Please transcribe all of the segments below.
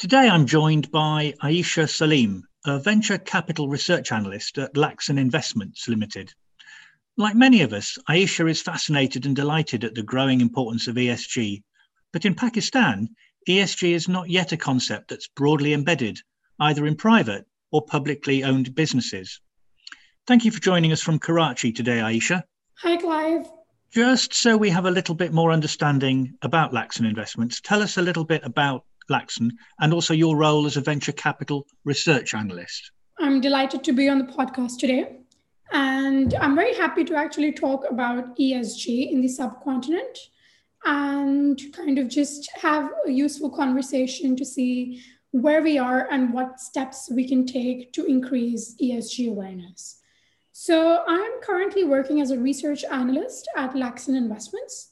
Today I'm joined by Ayesha Saleem, a venture capital research analyst at Lakson Investments Limited. Like many of us, Ayesha is fascinated and delighted at the growing importance of ESG. But in Pakistan, ESG is not yet a concept that's broadly embedded, either in private or publicly owned businesses. Thank you for joining us from Karachi today, Ayesha. Hi, Clive. Just so we have a little bit more understanding about Lakson Investments, tell us a little bit about Lakson and also your role as a venture capital research analyst. I'm delighted to be on the podcast today. And I'm very happy to actually talk about ESG in the subcontinent and kind of just have a useful conversation to see where we are and what steps we can take to increase ESG awareness. So, I'm currently working as a research analyst at Lakson Investments.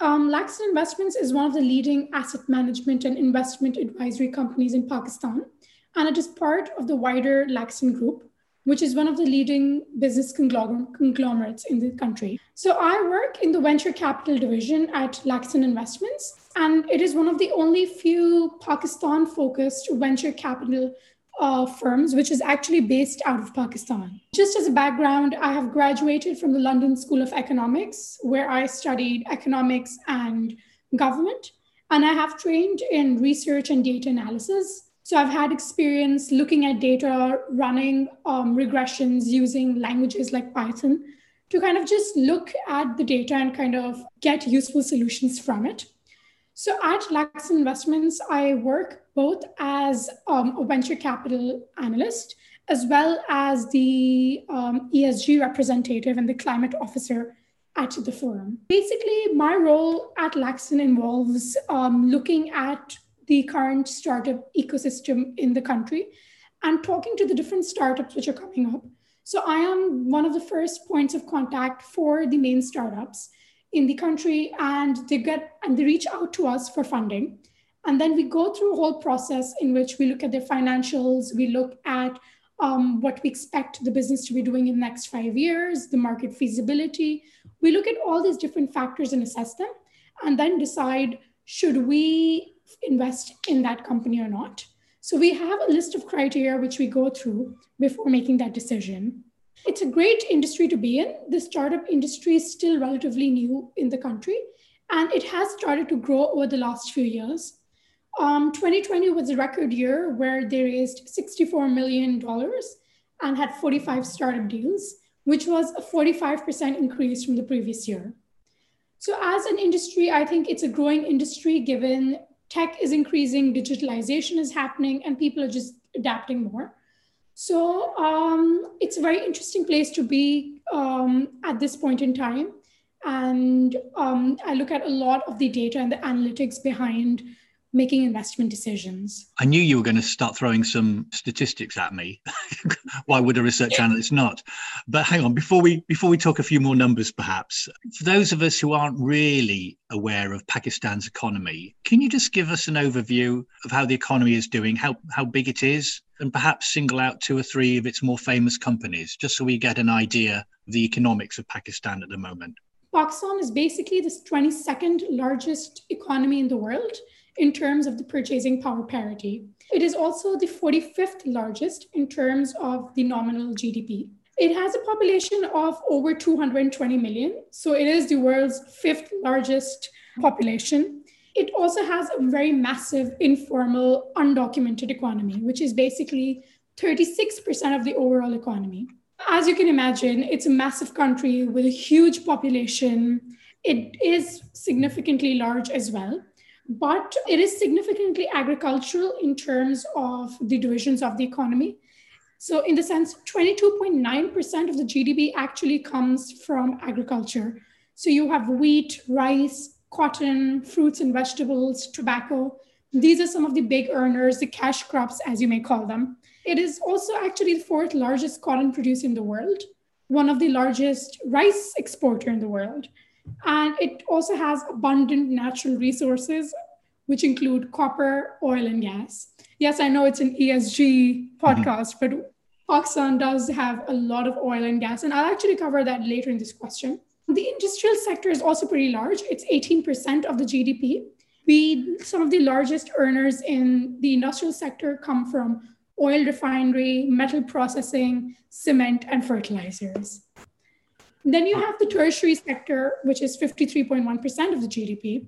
Um, Lakson Investments is one of the leading asset management and investment advisory companies in Pakistan, and it is part of the wider Lakson Group, which is one of the leading business conglomerates in the country. So I work in the venture capital division at Lakson Investments, and it is one of the only few Pakistan focused venture capital uh, firms, which is actually based out of Pakistan. Just as a background, I have graduated from the London School of Economics, where I studied economics and government. And I have trained in research and data analysis so I've had experience looking at data, running um, regressions using languages like Python to kind of just look at the data and kind of get useful solutions from it. So at Lakson Investments, I work both as um, a venture capital analyst as well as the um, ESG representative and the climate officer at the firm. Basically, my role at Lakson involves um, looking at the current startup ecosystem in the country and talking to the different startups which are coming up. So I am one of the first points of contact for the main startups in the country and they get and they reach out to us for funding. And then we go through a whole process in which we look at their financials, we look at um, what we expect the business to be doing in the next five years, the market feasibility. We look at all these different factors and assess them, and then decide should we invest in that company or not. So we have a list of criteria which we go through before making that decision. It's a great industry to be in. The startup industry is still relatively new in the country, and it has started to grow over the last few years. Um, 2020 was a record year where they raised $64 million and had 45 startup deals, which was a 45% increase from the previous year. So, as an industry, I think it's a growing industry given tech is increasing, digitalization is happening, and people are just adapting more. So um, it's a very interesting place to be um, at this point in time. And um, I look at a lot of the data and the analytics behind making investment decisions. I knew you were going to start throwing some statistics at me. Why would a research analyst not? But hang on, before we before we talk a few more numbers, perhaps for those of us who aren't really aware of Pakistan's economy, can you just give us an overview of how the economy is doing, how how big it is, and perhaps single out two or three of its more famous companies, just so we get an idea of the economics of Pakistan at the moment? Pakistan is basically the 22nd largest economy in the world in terms of the purchasing power parity. It is also the 45th largest in terms of the nominal GDP. It has a population of over 220 million, so it is the world's fifth largest population. It also has a very massive informal, undocumented economy, which is basically 36% of the overall economy. As you can imagine, it's a massive country with a huge population. It is significantly large as well but it is significantly agricultural in terms of the divisions of the economy. So, in the sense, 22.9% of the GDP actually comes from agriculture. So, you have wheat, rice, cotton, fruits and vegetables, tobacco. These are some of the big earners, the cash crops, as you may call them. It is also actually the fourth largest cotton producer in the world, one of the largest rice exporter in the world. And it also has abundant natural resources, which include copper, oil, and gas. Yes, I know it's an ESG podcast, mm-hmm. but Pakistan does have a lot of oil and gas. And I'll actually cover that later in this question. The industrial sector is also pretty large. It's 18% of the GDP. we some of the largest earners in the industrial sector come from oil refinery, metal processing, cement, and fertilizers. Then you have the tertiary sector, which is 53.1% of the GDP,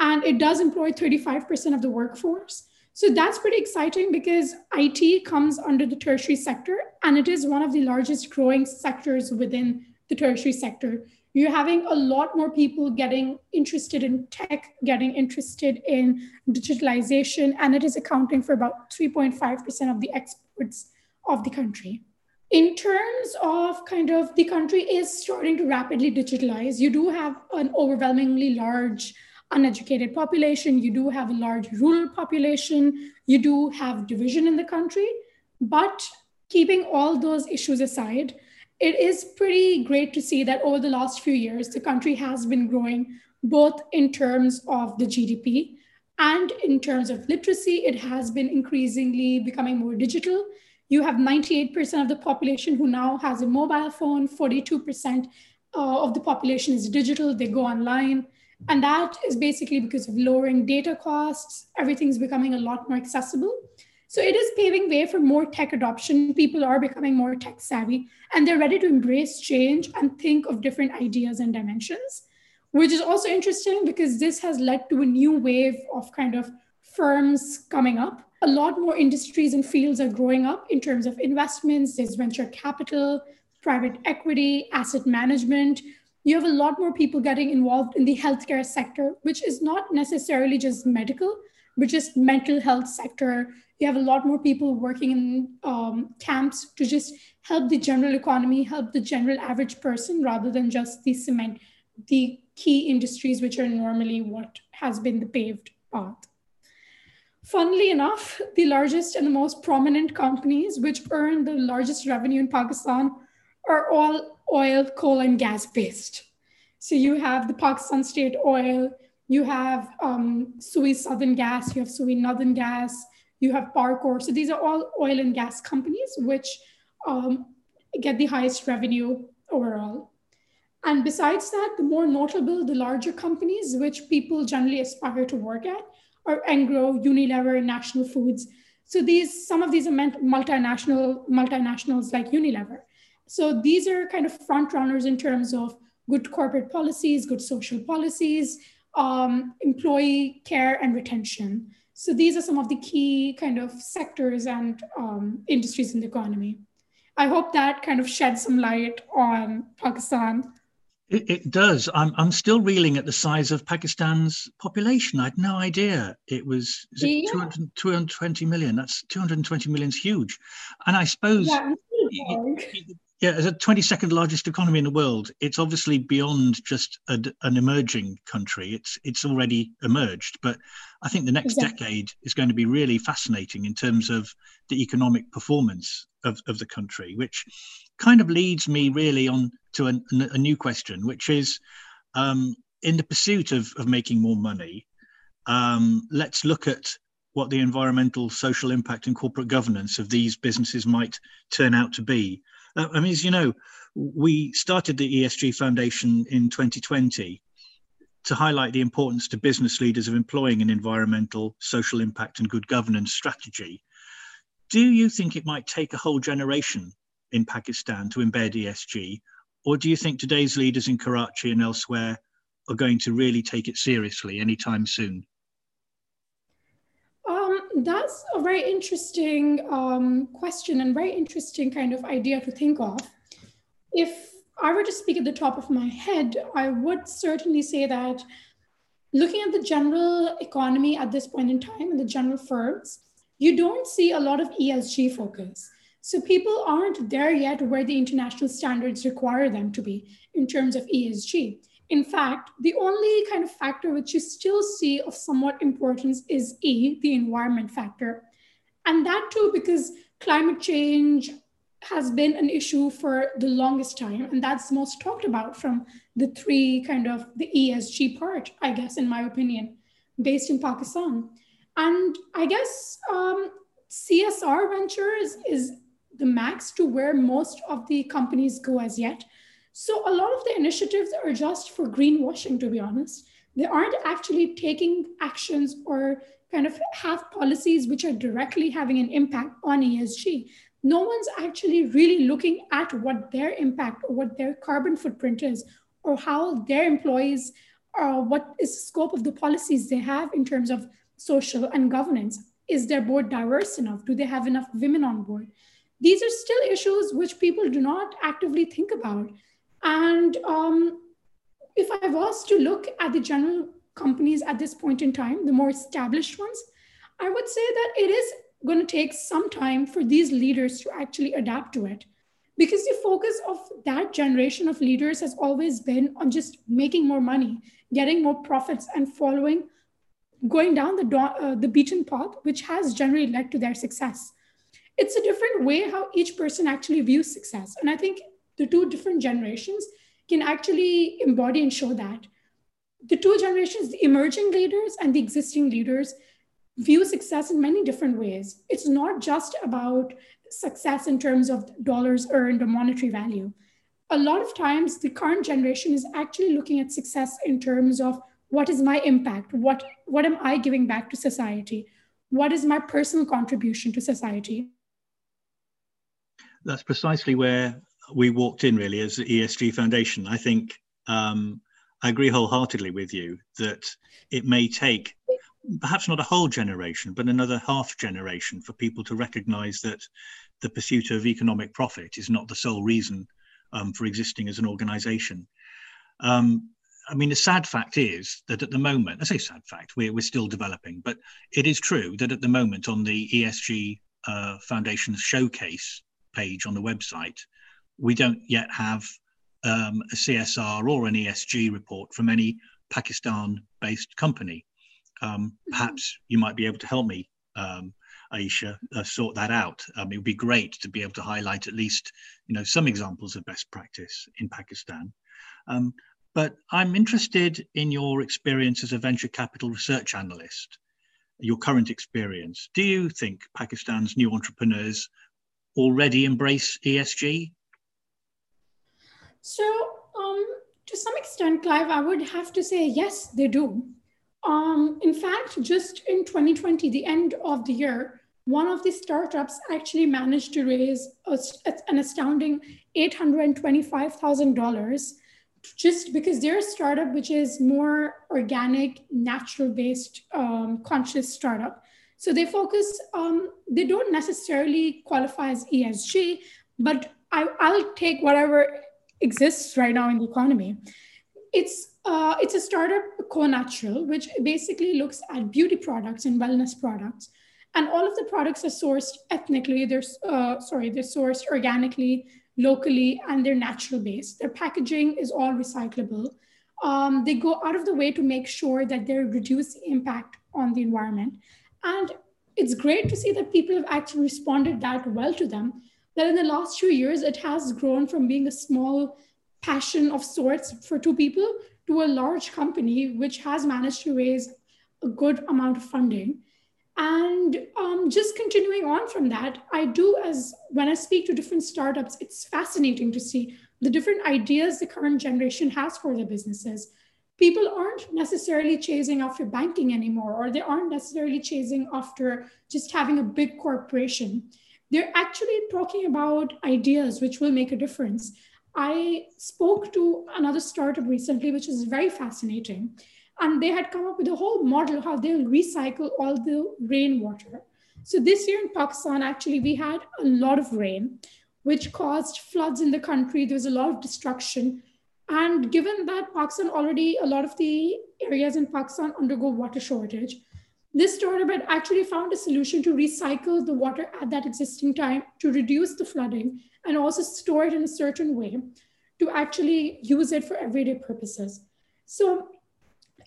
and it does employ 35% of the workforce. So that's pretty exciting because IT comes under the tertiary sector, and it is one of the largest growing sectors within the tertiary sector. You're having a lot more people getting interested in tech, getting interested in digitalization, and it is accounting for about 3.5% of the exports of the country. In terms of kind of the country is starting to rapidly digitalize, you do have an overwhelmingly large uneducated population, you do have a large rural population, you do have division in the country. But keeping all those issues aside, it is pretty great to see that over the last few years, the country has been growing both in terms of the GDP and in terms of literacy. It has been increasingly becoming more digital. You have 98% of the population who now has a mobile phone, 42% uh, of the population is digital, they go online. And that is basically because of lowering data costs. Everything's becoming a lot more accessible. So it is paving way for more tech adoption. People are becoming more tech savvy and they're ready to embrace change and think of different ideas and dimensions, which is also interesting because this has led to a new wave of kind of firms coming up. A lot more industries and fields are growing up in terms of investments, there's venture capital, private equity, asset management, you have a lot more people getting involved in the healthcare sector, which is not necessarily just medical, but just mental health sector. You have a lot more people working in um, camps to just help the general economy, help the general average person, rather than just the cement, the key industries, which are normally what has been the paved path. Funnily enough, the largest and the most prominent companies which earn the largest revenue in Pakistan are all oil, coal, and gas based. So you have the Pakistan State Oil, you have um, Sui Southern Gas, you have Sui Northern Gas, you have PARCO. So these are all oil and gas companies which um, get the highest revenue overall. And besides that, the more notable, the larger companies which people generally aspire to work at are Engro, Unilever, and National Foods. So these, some of these are meant multinational multinationals like Unilever. So these are kind of front runners in terms of good corporate policies, good social policies, um, employee care and retention. So these are some of the key kind of sectors and um, industries in the economy. I hope that kind of sheds some light on Pakistan. It, it, does. I'm, I'm still reeling at the size of Pakistan's population. I had no idea it was it yeah. 200, 220 million. That's 220 million is huge. And I suppose yeah, yeah, as a 22nd largest economy in the world, it's obviously beyond just a, an emerging country. It's it's already emerged, but I think the next exactly. decade is going to be really fascinating in terms of the economic performance of, of the country, which kind of leads me really on to a, a new question, which is um, in the pursuit of, of making more money, um, let's look at what the environmental, social impact, and corporate governance of these businesses might turn out to be. Uh, I mean, as you know, we started the ESG Foundation in 2020 to highlight the importance to business leaders of employing an environmental, social impact, and good governance strategy. Do you think it might take a whole generation in Pakistan to embed ESG, or do you think today's leaders in Karachi and elsewhere are going to really take it seriously anytime soon? That's a very interesting um, question and very interesting kind of idea to think of. If I were to speak at the top of my head, I would certainly say that looking at the general economy at this point in time and the general firms, you don't see a lot of ESG focus. So people aren't there yet where the international standards require them to be in terms of ESG. In fact, the only kind of factor which you still see of somewhat importance is E, the environment factor. And that too, because climate change has been an issue for the longest time. And that's most talked about from the three kind of the ESG part, I guess, in my opinion, based in Pakistan. And I guess um, CSR ventures is the max to where most of the companies go as yet. So a lot of the initiatives are just for greenwashing, to be honest. they aren't actually taking actions or kind of have policies which are directly having an impact on ESG. No one's actually really looking at what their impact or what their carbon footprint is, or how their employees, uh, what is the scope of the policies they have in terms of social and governance. Is their board diverse enough? Do they have enough women on board? These are still issues which people do not actively think about. And um, if I was to look at the general companies at this point in time, the more established ones, I would say that it is going to take some time for these leaders to actually adapt to it. Because the focus of that generation of leaders has always been on just making more money, getting more profits, and following, going down the, uh, the beaten path, which has generally led to their success. It's a different way how each person actually views success. And I think the two different generations can actually embody and show that the two generations, the emerging leaders and the existing leaders, view success in many different ways. It's not just about success in terms of dollars earned or monetary value. A lot of times, the current generation is actually looking at success in terms of what is my impact? What, what am I giving back to society? What is my personal contribution to society? That's precisely where we walked in, really, as the ESG Foundation. I think um, I agree wholeheartedly with you that it may take perhaps not a whole generation, but another half generation for people to recognize that the pursuit of economic profit is not the sole reason um, for existing as an organization. Um, I mean, the sad fact is that at the moment, I say sad fact, we're, we're still developing, but it is true that at the moment on the ESG uh, Foundation's showcase page on the website, we don't yet have um, a CSR or an ESG report from any Pakistan based company. Um, perhaps you might be able to help me, um, Ayesha, uh, sort that out. Um, it would be great to be able to highlight at least, you know, some examples of best practice in Pakistan. Um, but I'm interested in your experience as a venture capital research analyst, your current experience. Do you think Pakistan's new entrepreneurs already embrace ESG? So, um, to some extent, Clive, I would have to say yes, they do. Um, in fact, just in 2020, the end of the year, one of the startups actually managed to raise a, an astounding $825,000 just because they're a startup which is more organic, natural based, um, conscious startup. So they focus, um, they don't necessarily qualify as ESG, but I, I'll take whatever exists right now in the economy. It's uh, it's a startup, Co-Natural, which basically looks at beauty products and wellness products, and all of the products are sourced ethnically. They're uh, sorry, they're sourced organically, locally, and they're natural based. Their packaging is all recyclable. Um, they go out of the way to make sure that they reduce the impact on the environment, and it's great to see that people have actually responded that well to them that in the last few years, it has grown from being a small passion of sorts for two people to a large company, which has managed to raise a good amount of funding. And um, just continuing on from that, I do, as when I speak to different startups, it's fascinating to see the different ideas the current generation has for their businesses. People aren't necessarily chasing after banking anymore, or they aren't necessarily chasing after just having a big corporation they're actually talking about ideas which will make a difference. I spoke to another startup recently, which is very fascinating. And they had come up with a whole model how they'll recycle all the rainwater. So this year in Pakistan, actually, we had a lot of rain, which caused floods in the country. There was a lot of destruction. And given that Pakistan already, a lot of the areas in Pakistan undergo water shortage, this had actually found a solution to recycle the water at that existing time to reduce the flooding and also store it in a certain way to actually use it for everyday purposes. So,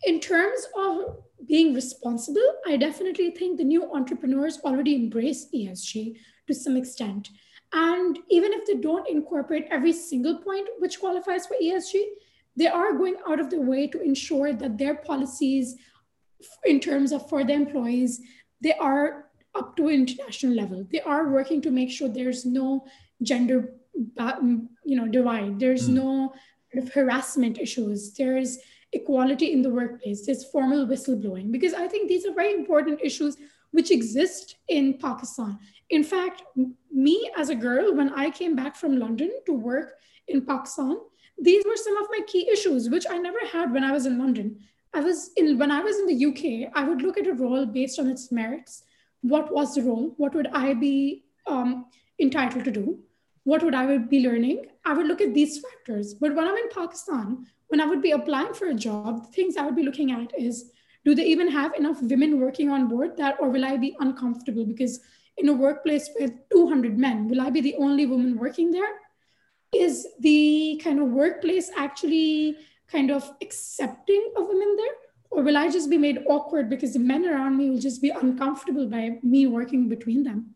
in terms of being responsible, I definitely think the new entrepreneurs already embrace ESG to some extent. And even if they don't incorporate every single point which qualifies for ESG, they are going out of their way to ensure that their policies in terms of for the employees, they are up to international level. They are working to make sure there's no gender, you know, divide. There's mm. no harassment issues. There's equality in the workplace, there's formal whistleblowing, because I think these are very important issues which exist in Pakistan. In fact, me as a girl, when I came back from London to work in Pakistan, these were some of my key issues, which I never had when I was in London. I was in when I was in the UK, I would look at a role based on its merits. What was the role? What would I be um, entitled to do? What would I be learning? I would look at these factors. But when I'm in Pakistan, when I would be applying for a job, the things I would be looking at is do they even have enough women working on board that, or will I be uncomfortable because in a workplace with 200 men, will I be the only woman working there? Is the kind of workplace actually kind of accepting of women there? Or will I just be made awkward because the men around me will just be uncomfortable by me working between them?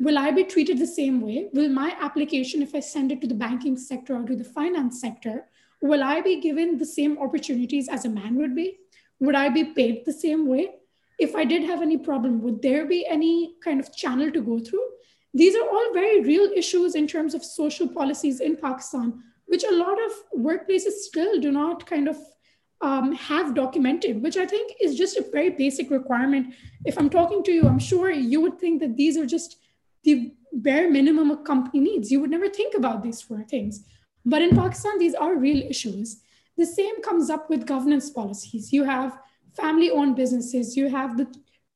Will I be treated the same way? Will my application, if I send it to the banking sector or to the finance sector, will I be given the same opportunities as a man would be? Would I be paid the same way? If I did have any problem, would there be any kind of channel to go through? These are all very real issues in terms of social policies in Pakistan, which a lot of workplaces still do not kind of um, have documented, which I think is just a very basic requirement. If I'm talking to you, I'm sure you would think that these are just the bare minimum a company needs. You would never think about these four things. But in Pakistan, these are real issues. The same comes up with governance policies. You have family owned businesses, you have the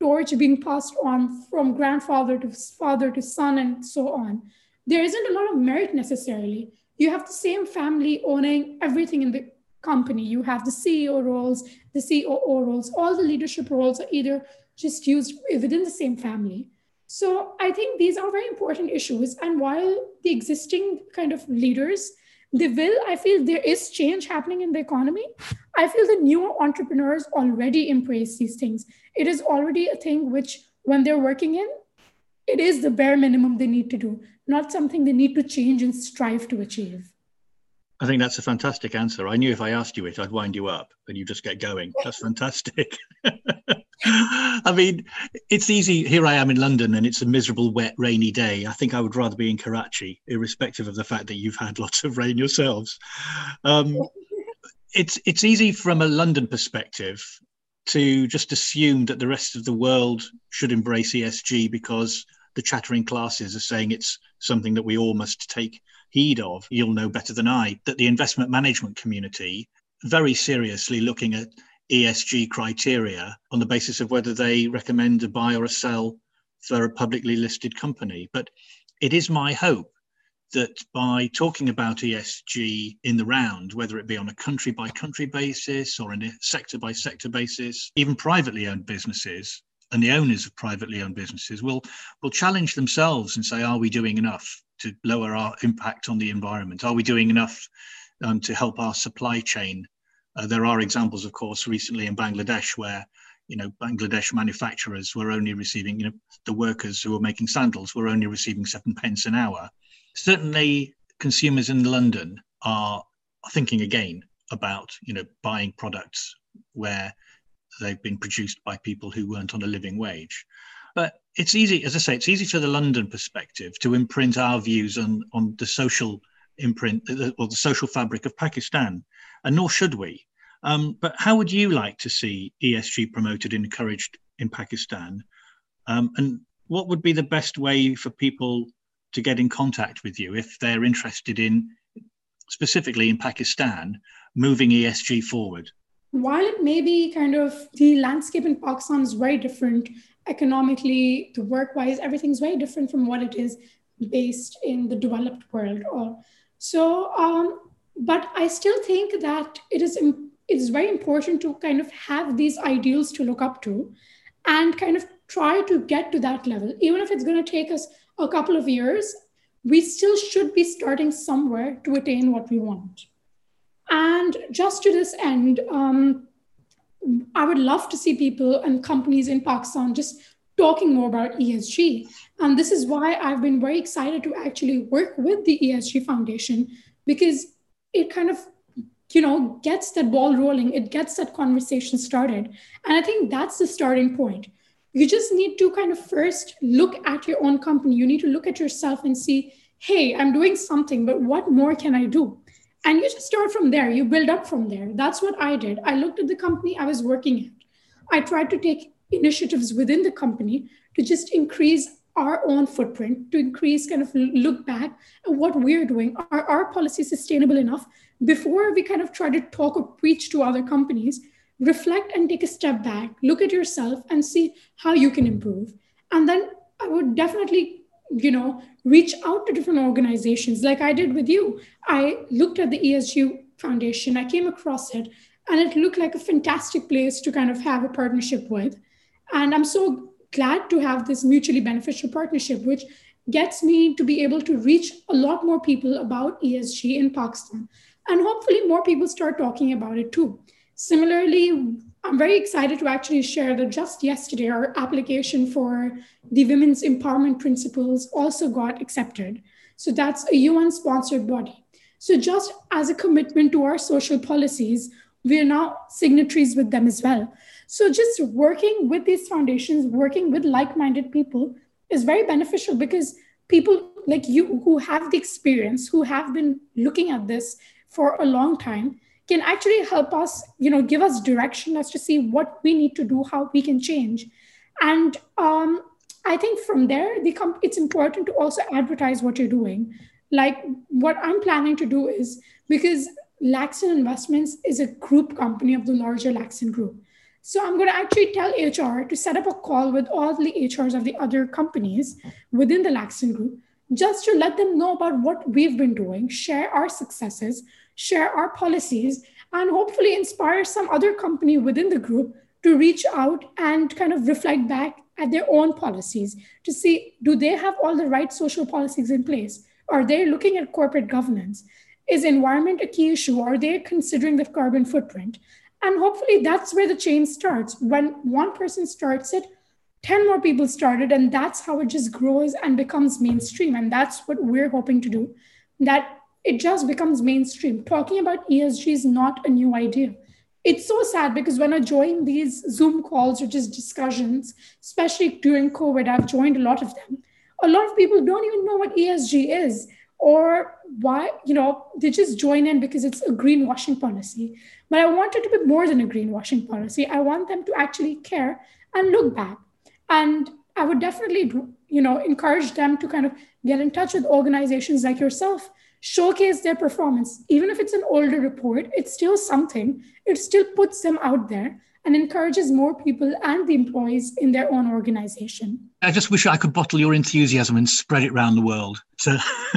torch being passed on from grandfather to father to son, and so on. There isn't a lot of merit necessarily. You have the same family owning everything in the company. You have the CEO roles, the COO roles, all the leadership roles are either just used within the same family. So I think these are very important issues. And while the existing kind of leaders they will i feel there is change happening in the economy i feel the newer entrepreneurs already embrace these things it is already a thing which when they're working in it is the bare minimum they need to do not something they need to change and strive to achieve I think that's a fantastic answer. I knew if I asked you it, I'd wind you up and you just get going. That's fantastic. I mean, it's easy. Here I am in London and it's a miserable, wet, rainy day. I think I would rather be in Karachi, irrespective of the fact that you've had lots of rain yourselves. Um, it's it's easy from a London perspective to just assume that the rest of the world should embrace ESG because the chattering classes are saying it's something that we all must take heed of, you'll know better than I, that the investment management community very seriously looking at ESG criteria on the basis of whether they recommend a buy or a sell for a publicly listed company. But it is my hope that by talking about ESG in the round, whether it be on a country by country basis or in a sector by sector basis, even privately owned businesses and the owners of privately owned businesses will will challenge themselves and say, are we doing enough? to lower our impact on the environment? Are we doing enough um, to help our supply chain? Uh, there are examples, of course, recently in Bangladesh where you know Bangladesh manufacturers were only receiving, you know, the workers who were making sandals were only receiving seven pence an hour. Certainly, consumers in London are thinking again about you know buying products where they've been produced by people who weren't on a living wage. But it's easy, as I say, it's easy for the London perspective to imprint our views on, on the social imprint or the social fabric of Pakistan, and nor should we. Um, but how would you like to see ESG promoted and encouraged in Pakistan? Um, and what would be the best way for people to get in contact with you if they're interested in, specifically in Pakistan, moving ESG forward? While it may be kind of the landscape in Pakistan is very different economically, the work wise, everything's very different from what it is based in the developed world. Or so, um, but I still think that it is it is very important to kind of have these ideals to look up to, and kind of try to get to that level, even if it's going to take us a couple of years. We still should be starting somewhere to attain what we want. And just to this end, um, I would love to see people and companies in Pakistan just talking more about ESG. And this is why I've been very excited to actually work with the ESG Foundation because it kind of you know gets that ball rolling. It gets that conversation started. And i think that's the starting point. You just need to kind of first look at your own company. You need to look at yourself and see hey i'm doing something but what more can i do And you just start from there, you build up from there. That's what I did. I looked at the company I was working at. I tried to take initiatives within the company to just increase our own footprint, to increase kind of look back at what we're doing. Are our policies sustainable enough before we kind of try to talk or preach to other companies? Reflect and take a step back, look at yourself and see how you can improve. And then I would definitely, you know, reach out to different organizations like I did with you. I looked at the ESG Foundation, I came across it, and it looked like a fantastic place to kind of have a partnership with. And I'm so glad to have this mutually beneficial partnership, which gets me to be able to reach a lot more people about ESG in Pakistan. And hopefully, more people start talking about it too. Similarly, I'm very excited to actually share that just yesterday, our application for the Women's Empowerment Principles also got accepted. So that's a UN sponsored body. So, just as a commitment to our social policies, we are now signatories with them as well. So, just working with these foundations, working with like minded people is very beneficial because people like you who have the experience, who have been looking at this for a long time, can actually help us, you know, give us direction as to see what we need to do, how we can change. And um, I think from there, the comp- it's important to also advertise what you're doing. Like what I'm planning to do is because Lakson Investments is a group company of the larger Lakson Group. So I'm going to actually tell HR to set up a call with all the HRs of the other companies within the Lakson Group just to let them know about what we've been doing, share our successes, share our policies, and hopefully inspire some other company within the group to reach out and kind of reflect back at their own policies to see do they have all the right social policies in place? Are they looking at corporate governance? Is environment a key issue? Are they considering the carbon footprint? And hopefully that's where the chain starts. When one person starts it, 10 more people started, and that's how it just grows and becomes mainstream. And that's what we're hoping to do. That it just becomes mainstream. Talking about ESG is not a new idea. It's so sad because when I join these Zoom calls or just discussions, especially during COVID, I've joined a lot of them. A lot of people don't even know what ESG is or why, you know, they just join in because it's a greenwashing policy. But I want it to be more than a greenwashing policy. I want them to actually care and look back. And I would definitely, you know, encourage them to kind of get in touch with organizations like yourself showcase their performance. Even if it's an older report, it's still something. It still puts them out there and encourages more people and the employees in their own organization. I just wish I could bottle your enthusiasm and spread it around the world. So,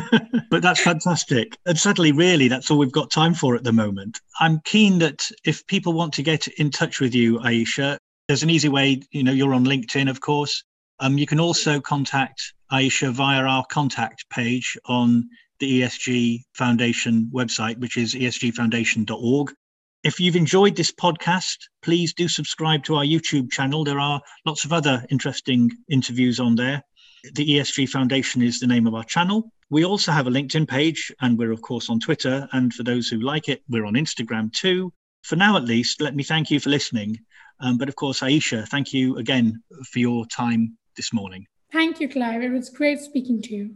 but that's fantastic. And sadly, really, that's all we've got time for at the moment. I'm keen that if people want to get in touch with you, Ayesha, there's an easy way. You know, you're on LinkedIn, of course. Um, you can also contact Ayesha via our contact page on the ESG Foundation website, which is esgfoundation.org. If you've enjoyed this podcast, please do subscribe to our YouTube channel. There are lots of other interesting interviews on there. The ESG Foundation is the name of our channel. We also have a LinkedIn page, and we're, of course, on Twitter. And for those who like it, we're on Instagram too. For now, at least, let me thank you for listening. Um, but of course, Ayesha, thank you again for your time this morning. Thank you, Clive. It was great speaking to you.